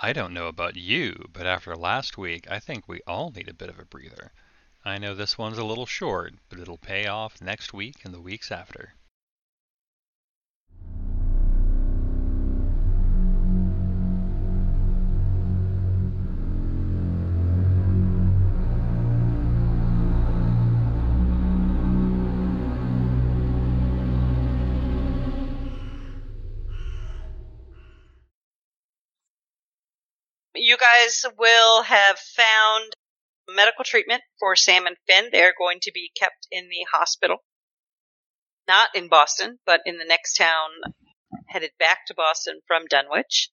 I don't know about you, but after last week, I think we all need a bit of a breather. I know this one's a little short, but it'll pay off next week and the weeks after. Guys will have found medical treatment for Sam and Finn. They're going to be kept in the hospital. Not in Boston, but in the next town headed back to Boston from Dunwich.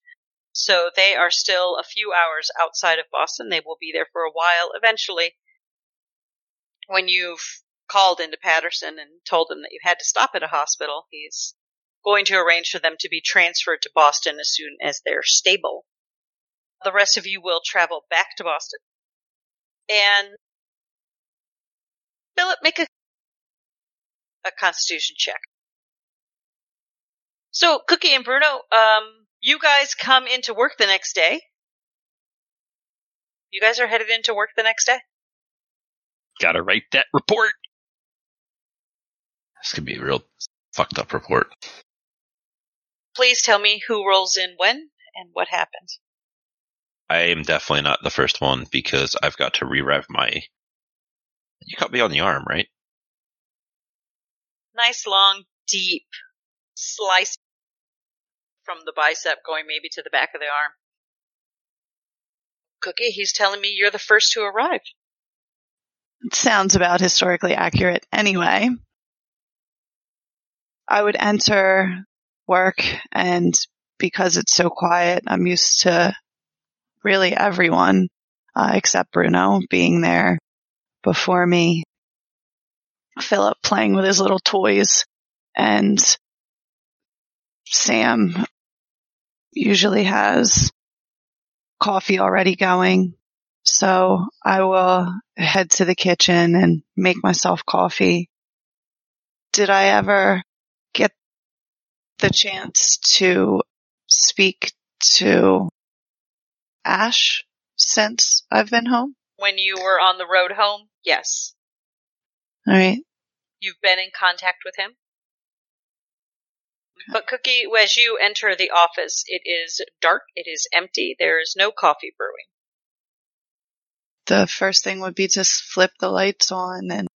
So they are still a few hours outside of Boston. They will be there for a while. Eventually, when you've called into Patterson and told him that you had to stop at a hospital, he's going to arrange for them to be transferred to Boston as soon as they're stable. The rest of you will travel back to Boston. And Philip, make a a constitution check. So, Cookie and Bruno, um, you guys come into work the next day. You guys are headed into work the next day. Gotta write that report. This could be a real fucked up report. Please tell me who rolls in when and what happens. I am definitely not the first one because I've got to re-rev my. You cut me on the arm, right? Nice long, deep slice from the bicep going maybe to the back of the arm. Cookie, he's telling me you're the first to arrive. It sounds about historically accurate anyway. I would enter work and because it's so quiet, I'm used to really everyone, uh, except Bruno being there before me. Philip playing with his little toys and Sam usually has coffee already going. So I will head to the kitchen and make myself coffee. Did I ever get the chance to speak to Ash since I've been home? When you were on the road home, yes. All right. You've been in contact with him. But Cookie, as you enter the office, it is dark, it is empty, there is no coffee brewing. The first thing would be to flip the lights on and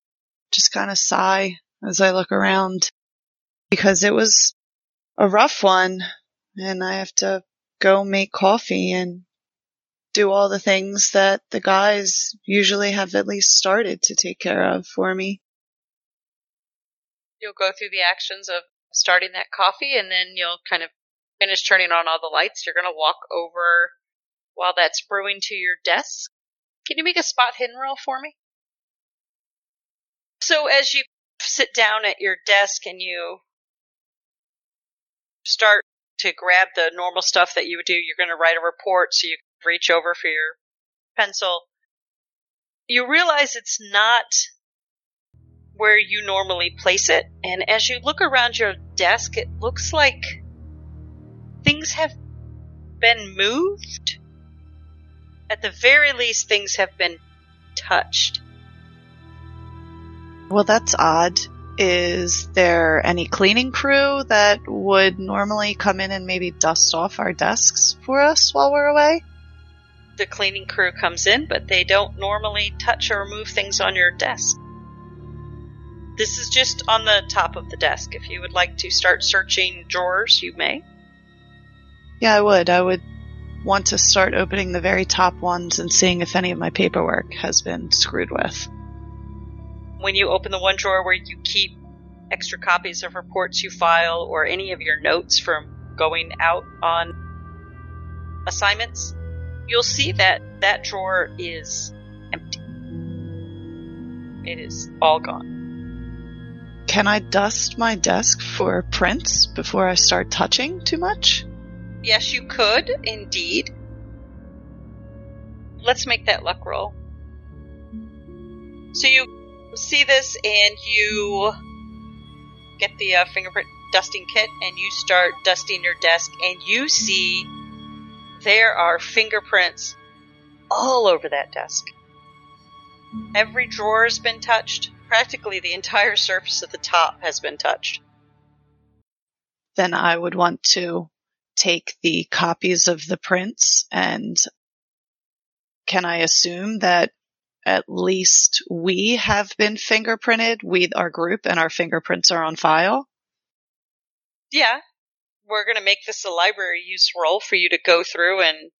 just kind of sigh as I look around because it was a rough one and I have to go make coffee and do all the things that the guys usually have at least started to take care of for me. You'll go through the actions of starting that coffee and then you'll kind of finish turning on all the lights. You're going to walk over while that's brewing to your desk. Can you make a spot hidden roll for me? So as you sit down at your desk and you start to grab the normal stuff that you would do, you're going to write a report so you reach over for your pencil, you realize it's not where you normally place it. And as you look around your desk, it looks like things have been moved. At the very least, things have been touched. Well, that's odd. Is there any cleaning crew that would normally come in and maybe dust off our desks for us while we're away? The cleaning crew comes in, but they don't normally touch or move things on your desk. This is just on the top of the desk. If you would like to start searching drawers, you may. Yeah, I would. I would want to start opening the very top ones and seeing if any of my paperwork has been screwed with. When you open the one drawer where you keep extra copies of reports you file or any of your notes from going out on assignments, you'll see that that drawer is empty. It is all gone. Can I dust my desk for prints before I start touching too much? Yes, you could, indeed. Let's make that luck roll. So you see this and you get the uh, fingerprint dusting kit and you start dusting your desk and you see there are fingerprints all over that desk. Every drawer has been touched. Practically the entire surface of the top has been touched. Then I would want to take the copies of the prints and can I assume that at least we have been fingerprinted, we, our group, and our fingerprints are on file? Yeah, we're going to make this a library use roll for you to go through and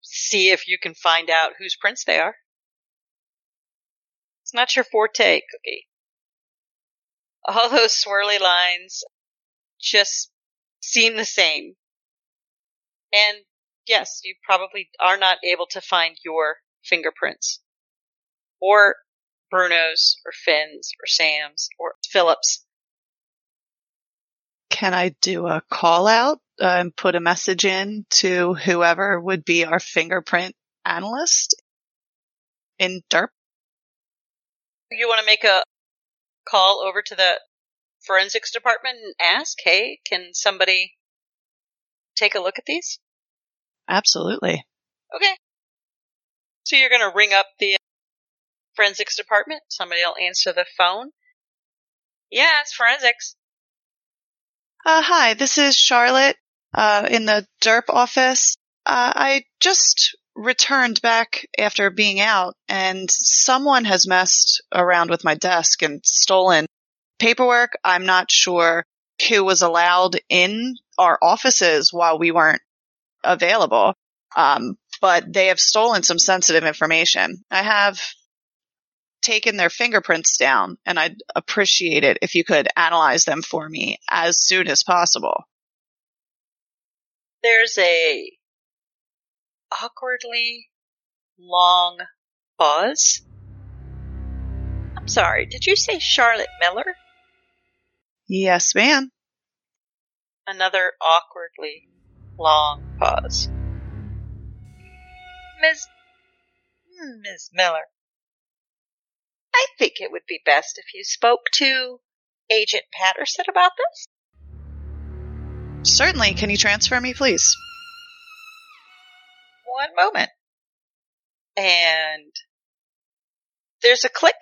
see if you can find out whose prints they are. It's not your forte, Cookie. All those swirly lines just seem the same. And yes, you probably are not able to find your fingerprints. Or Bruno's, or Finn's, or Sam's, or Philip's. Can I do a call out and put a message in to whoever would be our fingerprint analyst in DERP? You want to make a call over to the forensics department and ask, hey, can somebody take a look at these? Absolutely. Okay. So you're going to ring up the forensics department. Somebody will answer the phone. Yeah, it's forensics. Uh, hi, this is Charlotte uh, in the DERP office. Uh, I just returned back after being out, and someone has messed around with my desk and stolen paperwork. I'm not sure who was allowed in our offices while we weren't available, um, but they have stolen some sensitive information. I have taken their fingerprints down, and I'd appreciate it if you could analyze them for me as soon as possible. There's a awkwardly long pause. I'm sorry, did you say Charlotte Miller? Yes, ma'am. Another awkwardly long pause. Miss hmm, Miss Miller. I think it would be best if you spoke to Agent Patterson about this. Certainly. Can you transfer me, please? One moment. And there's a click,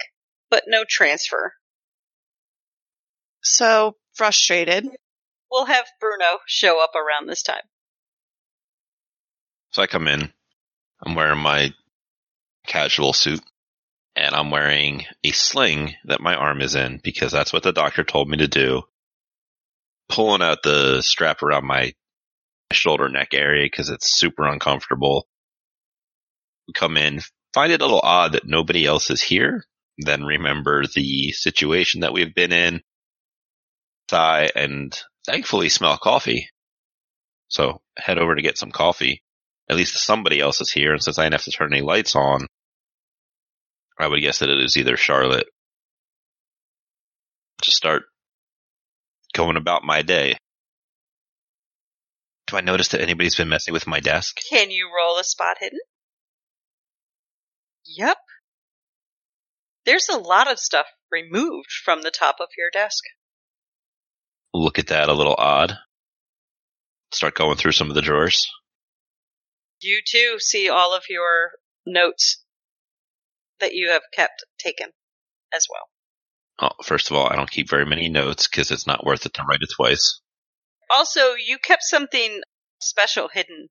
but no transfer. So frustrated. We'll have Bruno show up around this time. So I come in. I'm wearing my casual suit and I'm wearing a sling that my arm is in because that's what the doctor told me to do. Pulling out the strap around my shoulder neck area because it's super uncomfortable. Come in, find it a little odd that nobody else is here. Then remember the situation that we've been in. Sigh and thankfully smell coffee. So head over to get some coffee. At least somebody else is here. And since I didn't have to turn any lights on, I would guess that it is either Charlotte. To start going about my day. Do I notice that anybody's been messing with my desk? Can you roll a spot hidden? Yep. There's a lot of stuff removed from the top of your desk. Look at that, a little odd. Start going through some of the drawers. You too see all of your notes that you have kept taken as well. Oh, first of all, I don't keep very many notes because it's not worth it to write it twice. Also, you kept something special hidden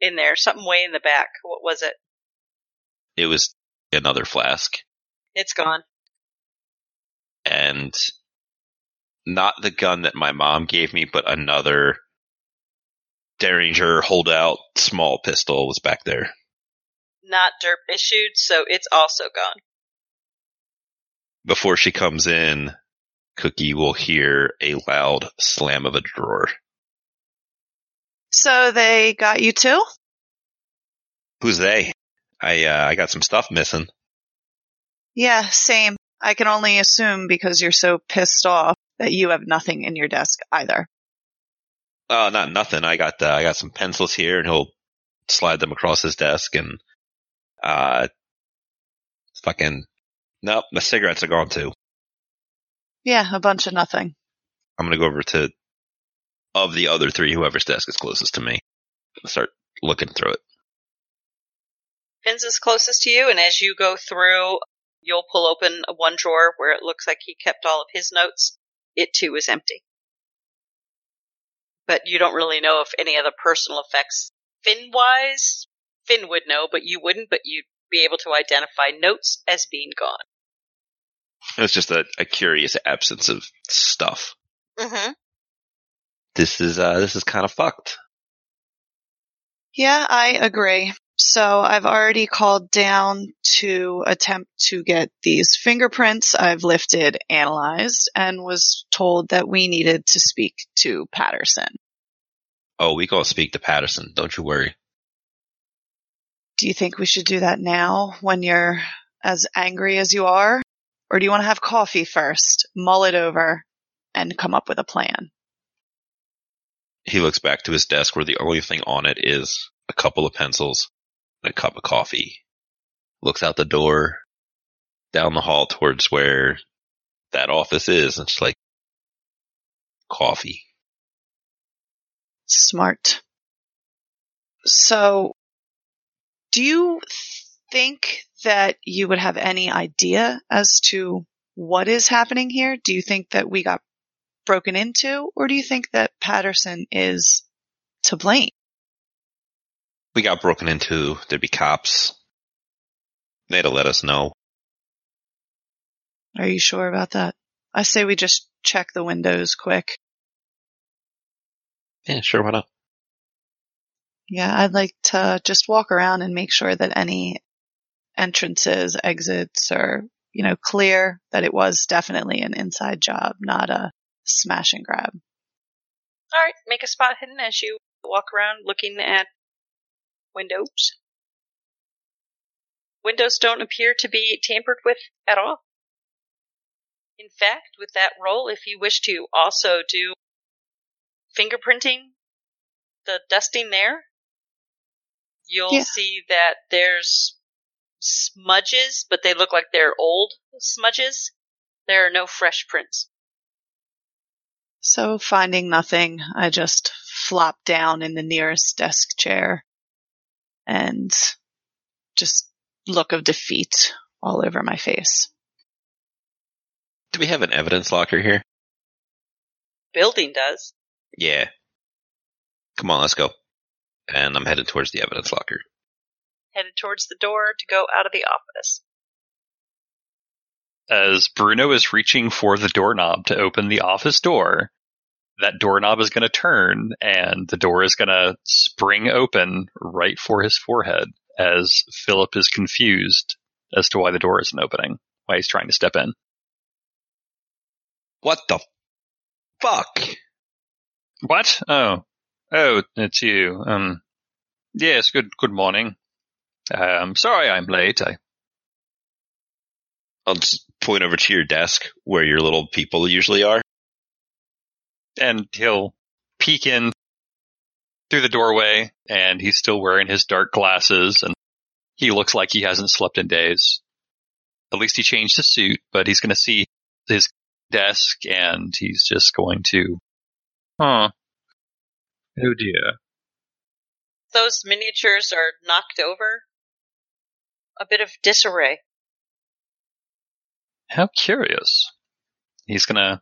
in there, something way in the back. What was it? It was another flask. It's gone. And not the gun that my mom gave me, but another Derringer holdout small pistol was back there. Not derp issued, so it's also gone. Before she comes in, Cookie will hear a loud slam of a drawer. So they got you too? Who's they? I uh, I got some stuff missing. Yeah, same. I can only assume because you're so pissed off that you have nothing in your desk either. Oh, not nothing. I got uh, I got some pencils here, and he'll slide them across his desk, and uh, fucking nope. The cigarettes are gone too. Yeah, a bunch of nothing. I'm gonna go over to of the other three, whoever's desk is closest to me. Start looking through it. Finn's is closest to you, and as you go through, you'll pull open one drawer where it looks like he kept all of his notes. It too is empty. But you don't really know if any of the personal effects, Finn wise, Finn would know, but you wouldn't, but you'd be able to identify notes as being gone. It's just a, a curious absence of stuff. Mm-hmm. This is uh this is kind of fucked. Yeah, I agree. So I've already called down to attempt to get these fingerprints I've lifted analyzed and was told that we needed to speak to Patterson. Oh, we go speak to Patterson. Don't you worry. Do you think we should do that now when you're as angry as you are? Or do you want to have coffee first, mull it over, and come up with a plan? He looks back to his desk where the only thing on it is a couple of pencils and a cup of coffee. Looks out the door, down the hall towards where that office is, and it's like coffee. Smart. So, do you think that you would have any idea as to what is happening here? Do you think that we got broken into, or do you think that Patterson is to blame? We got broken into. There'd be cops. They'd have let us know. Are you sure about that? I say we just check the windows quick. Yeah, sure, why not? Yeah, I'd like to just walk around and make sure that any entrances, exits are, you know, clear, that it was definitely an inside job, not a smash and grab. All right, make a spot hidden as you walk around looking at windows. Windows don't appear to be tampered with at all. In fact, with that roll, if you wish to also do fingerprinting, the dusting there, you'll Yeah. see that there's smudges, but they look like they're old smudges. There are no fresh prints. So finding nothing, I just flop down in the nearest desk chair and just look of defeat all over my face. Do we have an evidence locker here? Building does. Yeah. Come on, let's go. And I'm headed towards the evidence locker. Headed towards the door to go out of the office. As Bruno is reaching for the doorknob to open the office door, that doorknob is going to turn and the door is going to spring open right for his forehead as Philip is confused as to why the door isn't opening, why he's trying to step in. What the fuck? What? Oh. Oh, it's you. Um, yes, good, good morning. Um, sorry I'm late. I, I'll just point over to your desk where your little people usually are. and he'll peek in through the doorway and he's still wearing his dark glasses and he looks like he hasn't slept in days. At least he changed his suit, but he's going to see his desk and he's just going to, huh. Oh dear. Those miniatures are knocked over. A bit of disarray. How curious. He's going to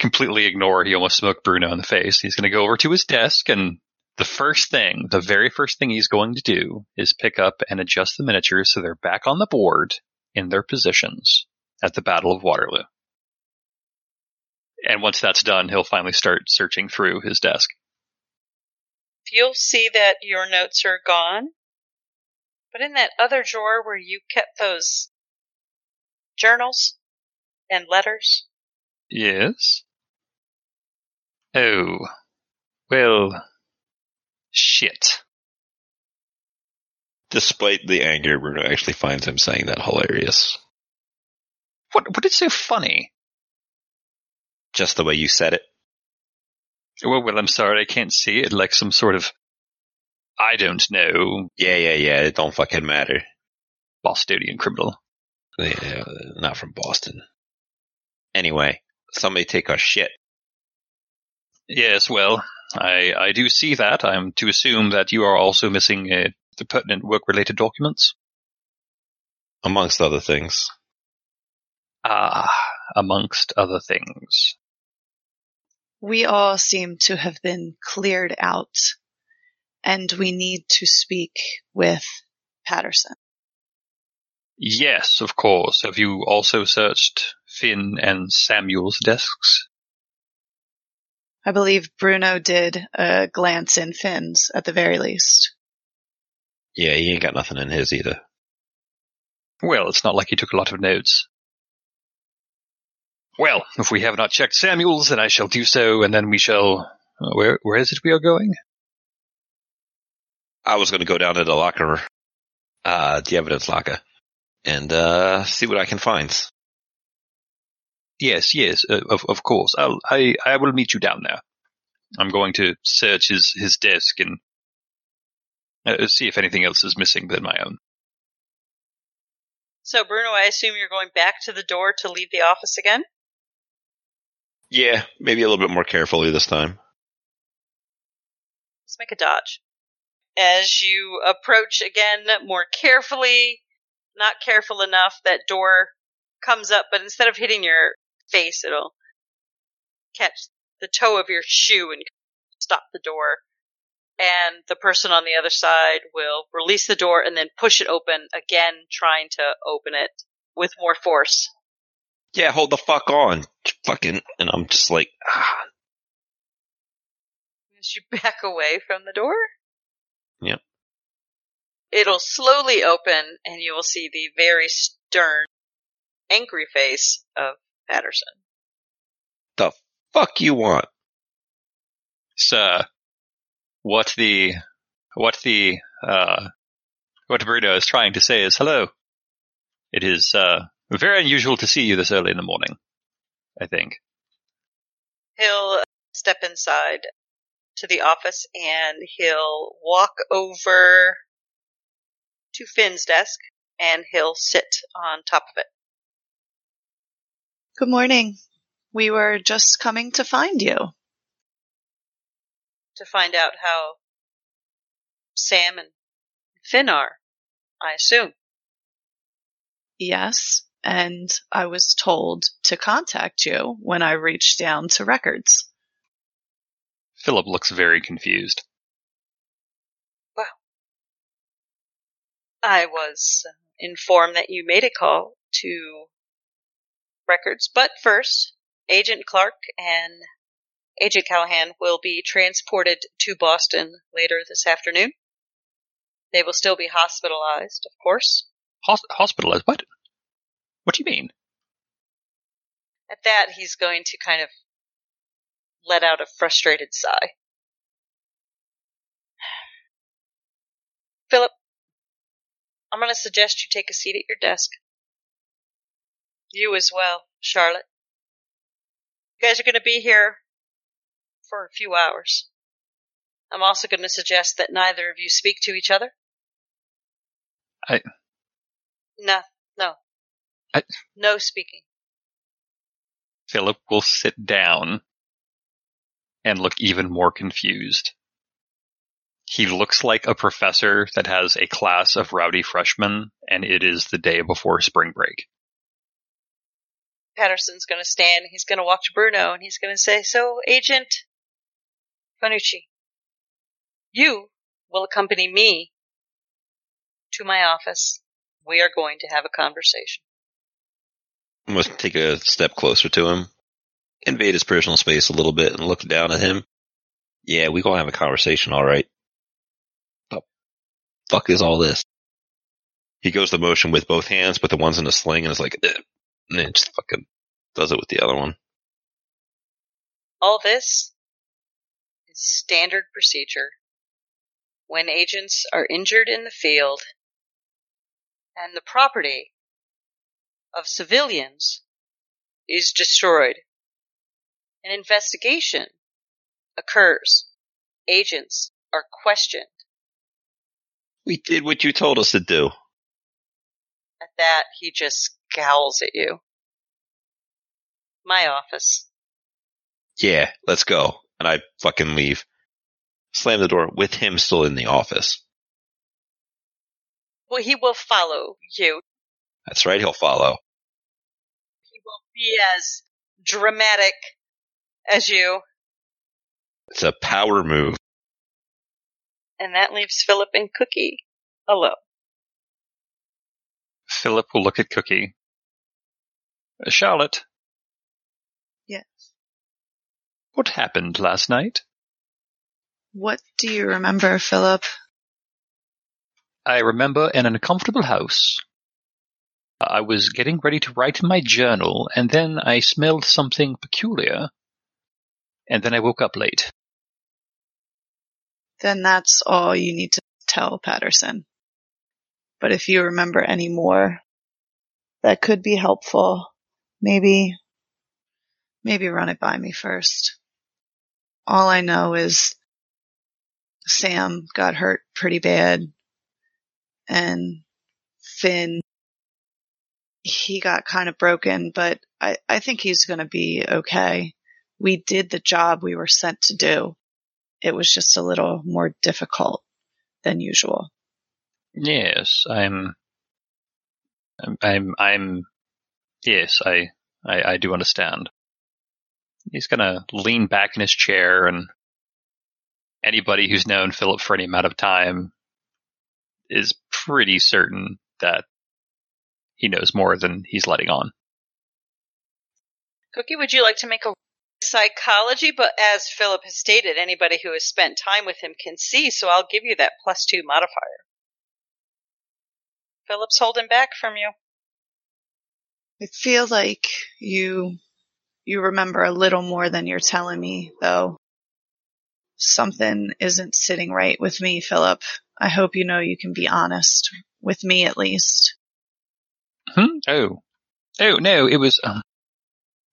completely ignore he almost smoked Bruno in the face. He's going to go over to his desk and the first thing, the very first thing he's going to do is pick up and adjust the miniatures so they're back on the board in their positions at the Battle of Waterloo. And once that's done, he'll finally start searching through his desk. You'll see that your notes are gone. But in that other drawer where you kept those journals and letters, Yes? Oh. Well. Shit. Despite the anger, Bruno actually finds him saying that hilarious. What, what is so funny? Just the way you said it. Well, well, I'm sorry, I can't see it like some sort of, I don't know, Yeah, yeah, yeah. It don't fucking matter. Bostonian criminal. Yeah, not from Boston. Anyway, somebody take our shit. Yes, well, I, I do see that. I'm to assume that you are also missing uh, the pertinent work-related documents. Amongst other things. Ah, amongst other things. We all seem to have been cleared out, and we need to speak with Patterson. Yes, of course. Have you also searched Finn and Samuel's desks? I believe Bruno did a glance in Finn's at the very least. Yeah, he ain't got nothing in his either. Well, it's not like he took a lot of notes. Well, if we have not checked Samuel's, then I shall do so, and then we shall. uh, Where where is it we are going? I was going to go down to the locker, uh, the evidence locker, and uh, see what I can find. Yes, yes, uh, of of course. I'll, I I will meet you down there. I'm going to search his his desk and uh, see if anything else is missing than my own. So, Bruno, I assume you're going back to the door to leave the office again? Yeah, maybe a little bit more carefully this time. Let's make a dodge. As you approach again more carefully, not careful enough, that door comes up, but instead of hitting your face, it'll catch the toe of your shoe and stop the door. And the person on the other side will release the door and then push it open again, trying to open it with more force. Yeah, hold the fuck on. Fucking, and I'm just like, ah. As you back away from the door, Yep. it'll slowly open and you will see the very stern, angry face of Patterson. the fuck you want? Sir, what the what the uh what Burrito is trying to say is hello. It is uh very unusual to see you this early in the morning. I think. He'll step inside to the office and he'll walk over to Finn's desk and he'll sit on top of it. Good morning. We were just coming to find you. to find out how Sam and Finn are, I assume. Yes, and I was told to contact you when I reached down to records. Philip looks very confused. Well I was informed that you made a call to records, but first, Agent Clark and Agent Callahan will be transported to Boston later this afternoon. They will still be hospitalized, of course. Hos- hospitalized? What? What do you mean? At that, he's going to kind of let out a frustrated sigh. Philip, I'm going to suggest you take a seat at your desk. You as well, Charlotte. You guys are going to be here for a few hours. I'm also going to suggest that neither of you speak to each other. I- No. I- No speaking. Philip will sit down and look even more confused. He looks like a professor that has a class of rowdy freshmen, and it is the day before spring break. Patterson's going to stand. He's going to walk to Bruno and he's going to say, "So, Agent Fanucci, you will accompany me to my office. We are going to have a conversation." To take a step closer to him, invade his personal space a little bit, and look down at him. Yeah, we gonna have a conversation, all right. The fuck is all this? He goes the motion with both hands, but the one's in a sling, and is like, and just fucking does it with the other one. All this is standard procedure when agents are injured in the field and the property of civilians is destroyed. An investigation occurs. Agents are questioned. We did what you told us to do. At that, he just scowls at you. My office. Yeah, let's go. And I fucking leave. slam the door with him still in the office. Well, he will follow you. That's right, he'll follow. He will be as dramatic as you. It's a power move. And that leaves Philip and Cookie alone. Philip will look at Cookie. Uh, Charlotte, Yes. what happened last night? What do you remember, Philip? I remember in an uncomfortable house. I was getting ready to write in my journal, and then I smelled something peculiar. And then I woke up late. Then that's all you need to tell Patterson. But if you remember any more, that could be helpful. Maybe, maybe run it by me first. All I know is Sam got hurt pretty bad and Finn, he got kind of broken, but I, I think he's going to be okay. We did the job we were sent to do. It was just a little more difficult than usual. Yes, I'm. I'm. I'm. Yes, I, I. I do understand. He's gonna lean back in his chair, and anybody who's known Philip for any amount of time is pretty certain that he knows more than he's letting on. Cookie, would you like to make a psychology? But as Philip has stated, anybody who has spent time with him can see, so I'll give you that plus two modifier. Philip's holding back from you. I feel like you, you remember a little more than you're telling me, though. Something isn't sitting right with me, Philip. I hope you know you can be honest. With me, at least. Hmm? Oh. Oh, no, it was, um,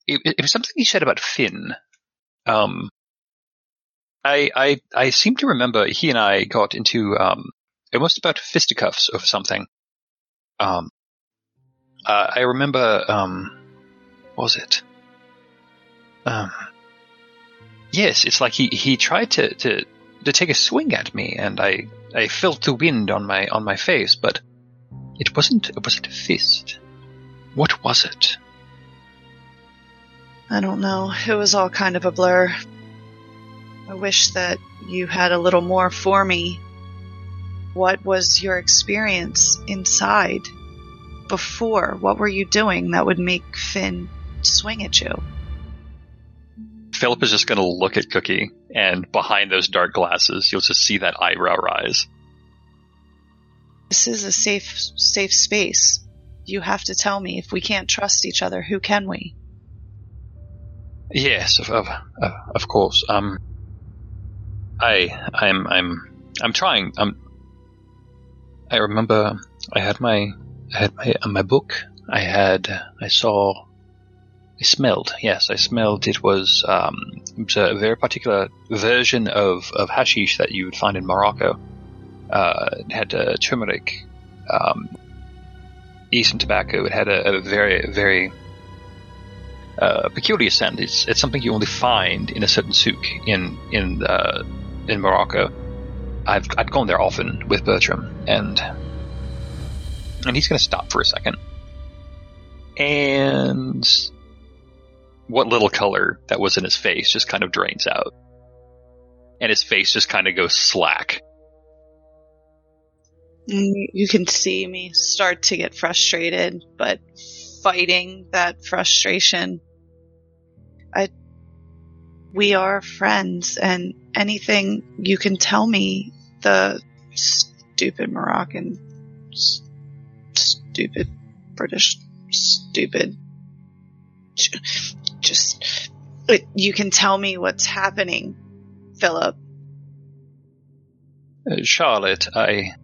it, it was something he said about Finn. Um, I, I, I seem to remember he and I got into, um, almost about fisticuffs over something. Um, uh, I remember, um, was it? Um, yes, it's like he, he tried to, to, to take a swing at me and I, I felt the wind on my, on my face, but it wasn't, it wasn't a fist. What was it? I don't know. It was all kind of a blur. I wish that you had a little more for me. What was your experience inside before? What were you doing that would make Finn swing at you? Philip is just going to look at Cookie, and behind those dark glasses, you'll just see that eyebrow rise. This is a safe, safe space. You have to tell me if we can't trust each other, who can we? Yes, of of, of, course. Um, I I'm I'm I'm trying. Um, I remember I had my I had my uh, my book. I had I saw I smelled. Yes, I smelled. It was um, it was a very particular version of of hashish that you would find in Morocco. Uh, it had uh, turmeric, um, Eastern tobacco. It had a, a very very uh, peculiar scent. It's it's something you only find in a certain souk in in uh, in Morocco. I've I'd gone there often with Bertram, and and he's going to stop for a second. And what little color that was in his face just kind of drains out, and his face just kind of goes slack. You can see me start to get frustrated, but fighting that frustration. I, we are friends and anything you can tell me, the stupid Moroccan, s- stupid British, stupid. Just, it, you can tell me what's happening, Philip. Uh, Charlotte, I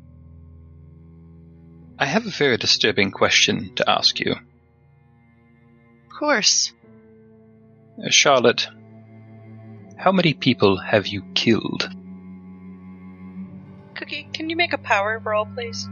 I have a very disturbing question to ask you. Of course. Uh, Charlotte, how many people have you killed? Cookie, can you make a power roll, please?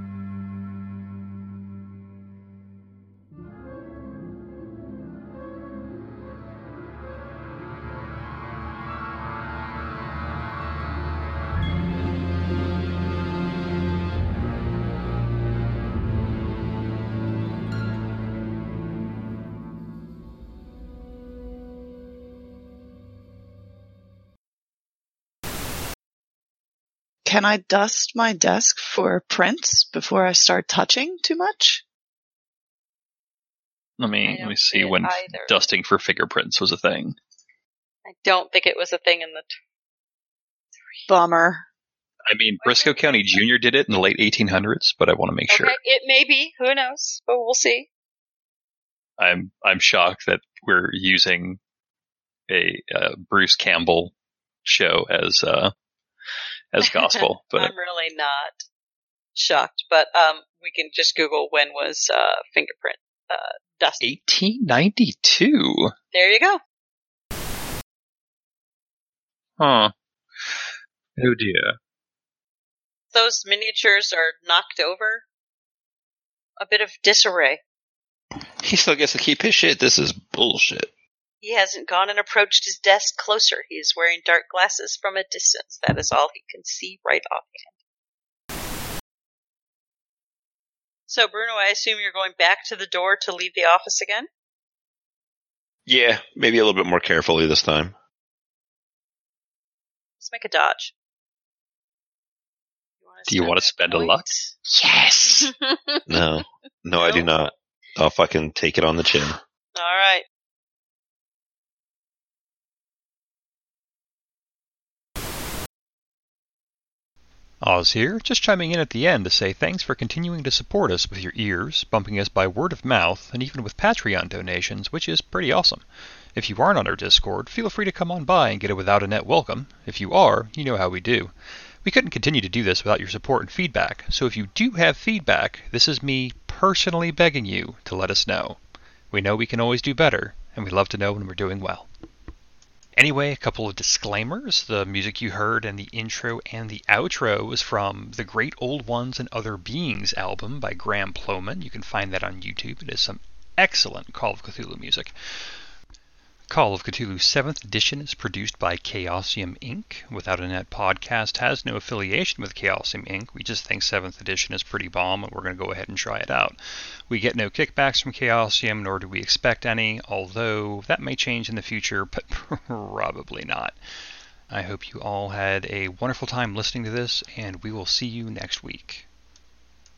Can I dust my desk for prints before I start touching too much? Let me let me see see when either. dusting for fingerprints was a thing. I don't think it was a thing in the. Bummer. I mean, Brisco County Junior did it in the late 1800s, but I want to make Okay, sure. it may be. Who knows? But we'll see. I'm I'm shocked that we're using a uh, Bruce Campbell show as uh, as gospel, but I'm really not shocked. But um, we can just Google when was uh, fingerprint uh, dust. 1892. There you go. Huh. Oh dear. Those miniatures are knocked over. A bit of disarray. He still gets to keep his shit. This is bullshit. He hasn't gone and approached his desk closer. He is wearing dark glasses from a distance. That is all he can see right offhand. So, Bruno, I assume you're going back to the door to leave the office again? Yeah, maybe a little bit more carefully this time. Let's make a dodge. Do you want to spend a point? luck? Yes. No, no, I do not. I'll fucking take it on the chin. All right. Oz here, just chiming in at the end to say thanks for continuing to support us with your ears, bumping us by word of mouth, and even with Patreon donations, which is pretty awesome. If you aren't on our Discord, feel free to come on by and get a without a net welcome. If you are, you know how we do. We couldn't continue to do this without your support and feedback, so if you do have feedback, this is me personally begging you to let us know. We know we can always do better, and we love to know when we're doing well. Anyway, a couple of disclaimers. The music you heard in the intro and the outro was from the Great Old Ones and Other Beings album by Graham Plowman. You can find that on YouTube. It is some excellent Call of Cthulhu music. Call of Cthulhu 7th edition is produced by Chaosium Inc. Without a Net podcast has no affiliation with Chaosium Inc. We just think 7th edition is pretty bomb and we're going to go ahead and try it out. We get no kickbacks from Chaosium, nor do we expect any, although that may change in the future, but probably not. I hope you all had a wonderful time listening to this, and we will see you next week.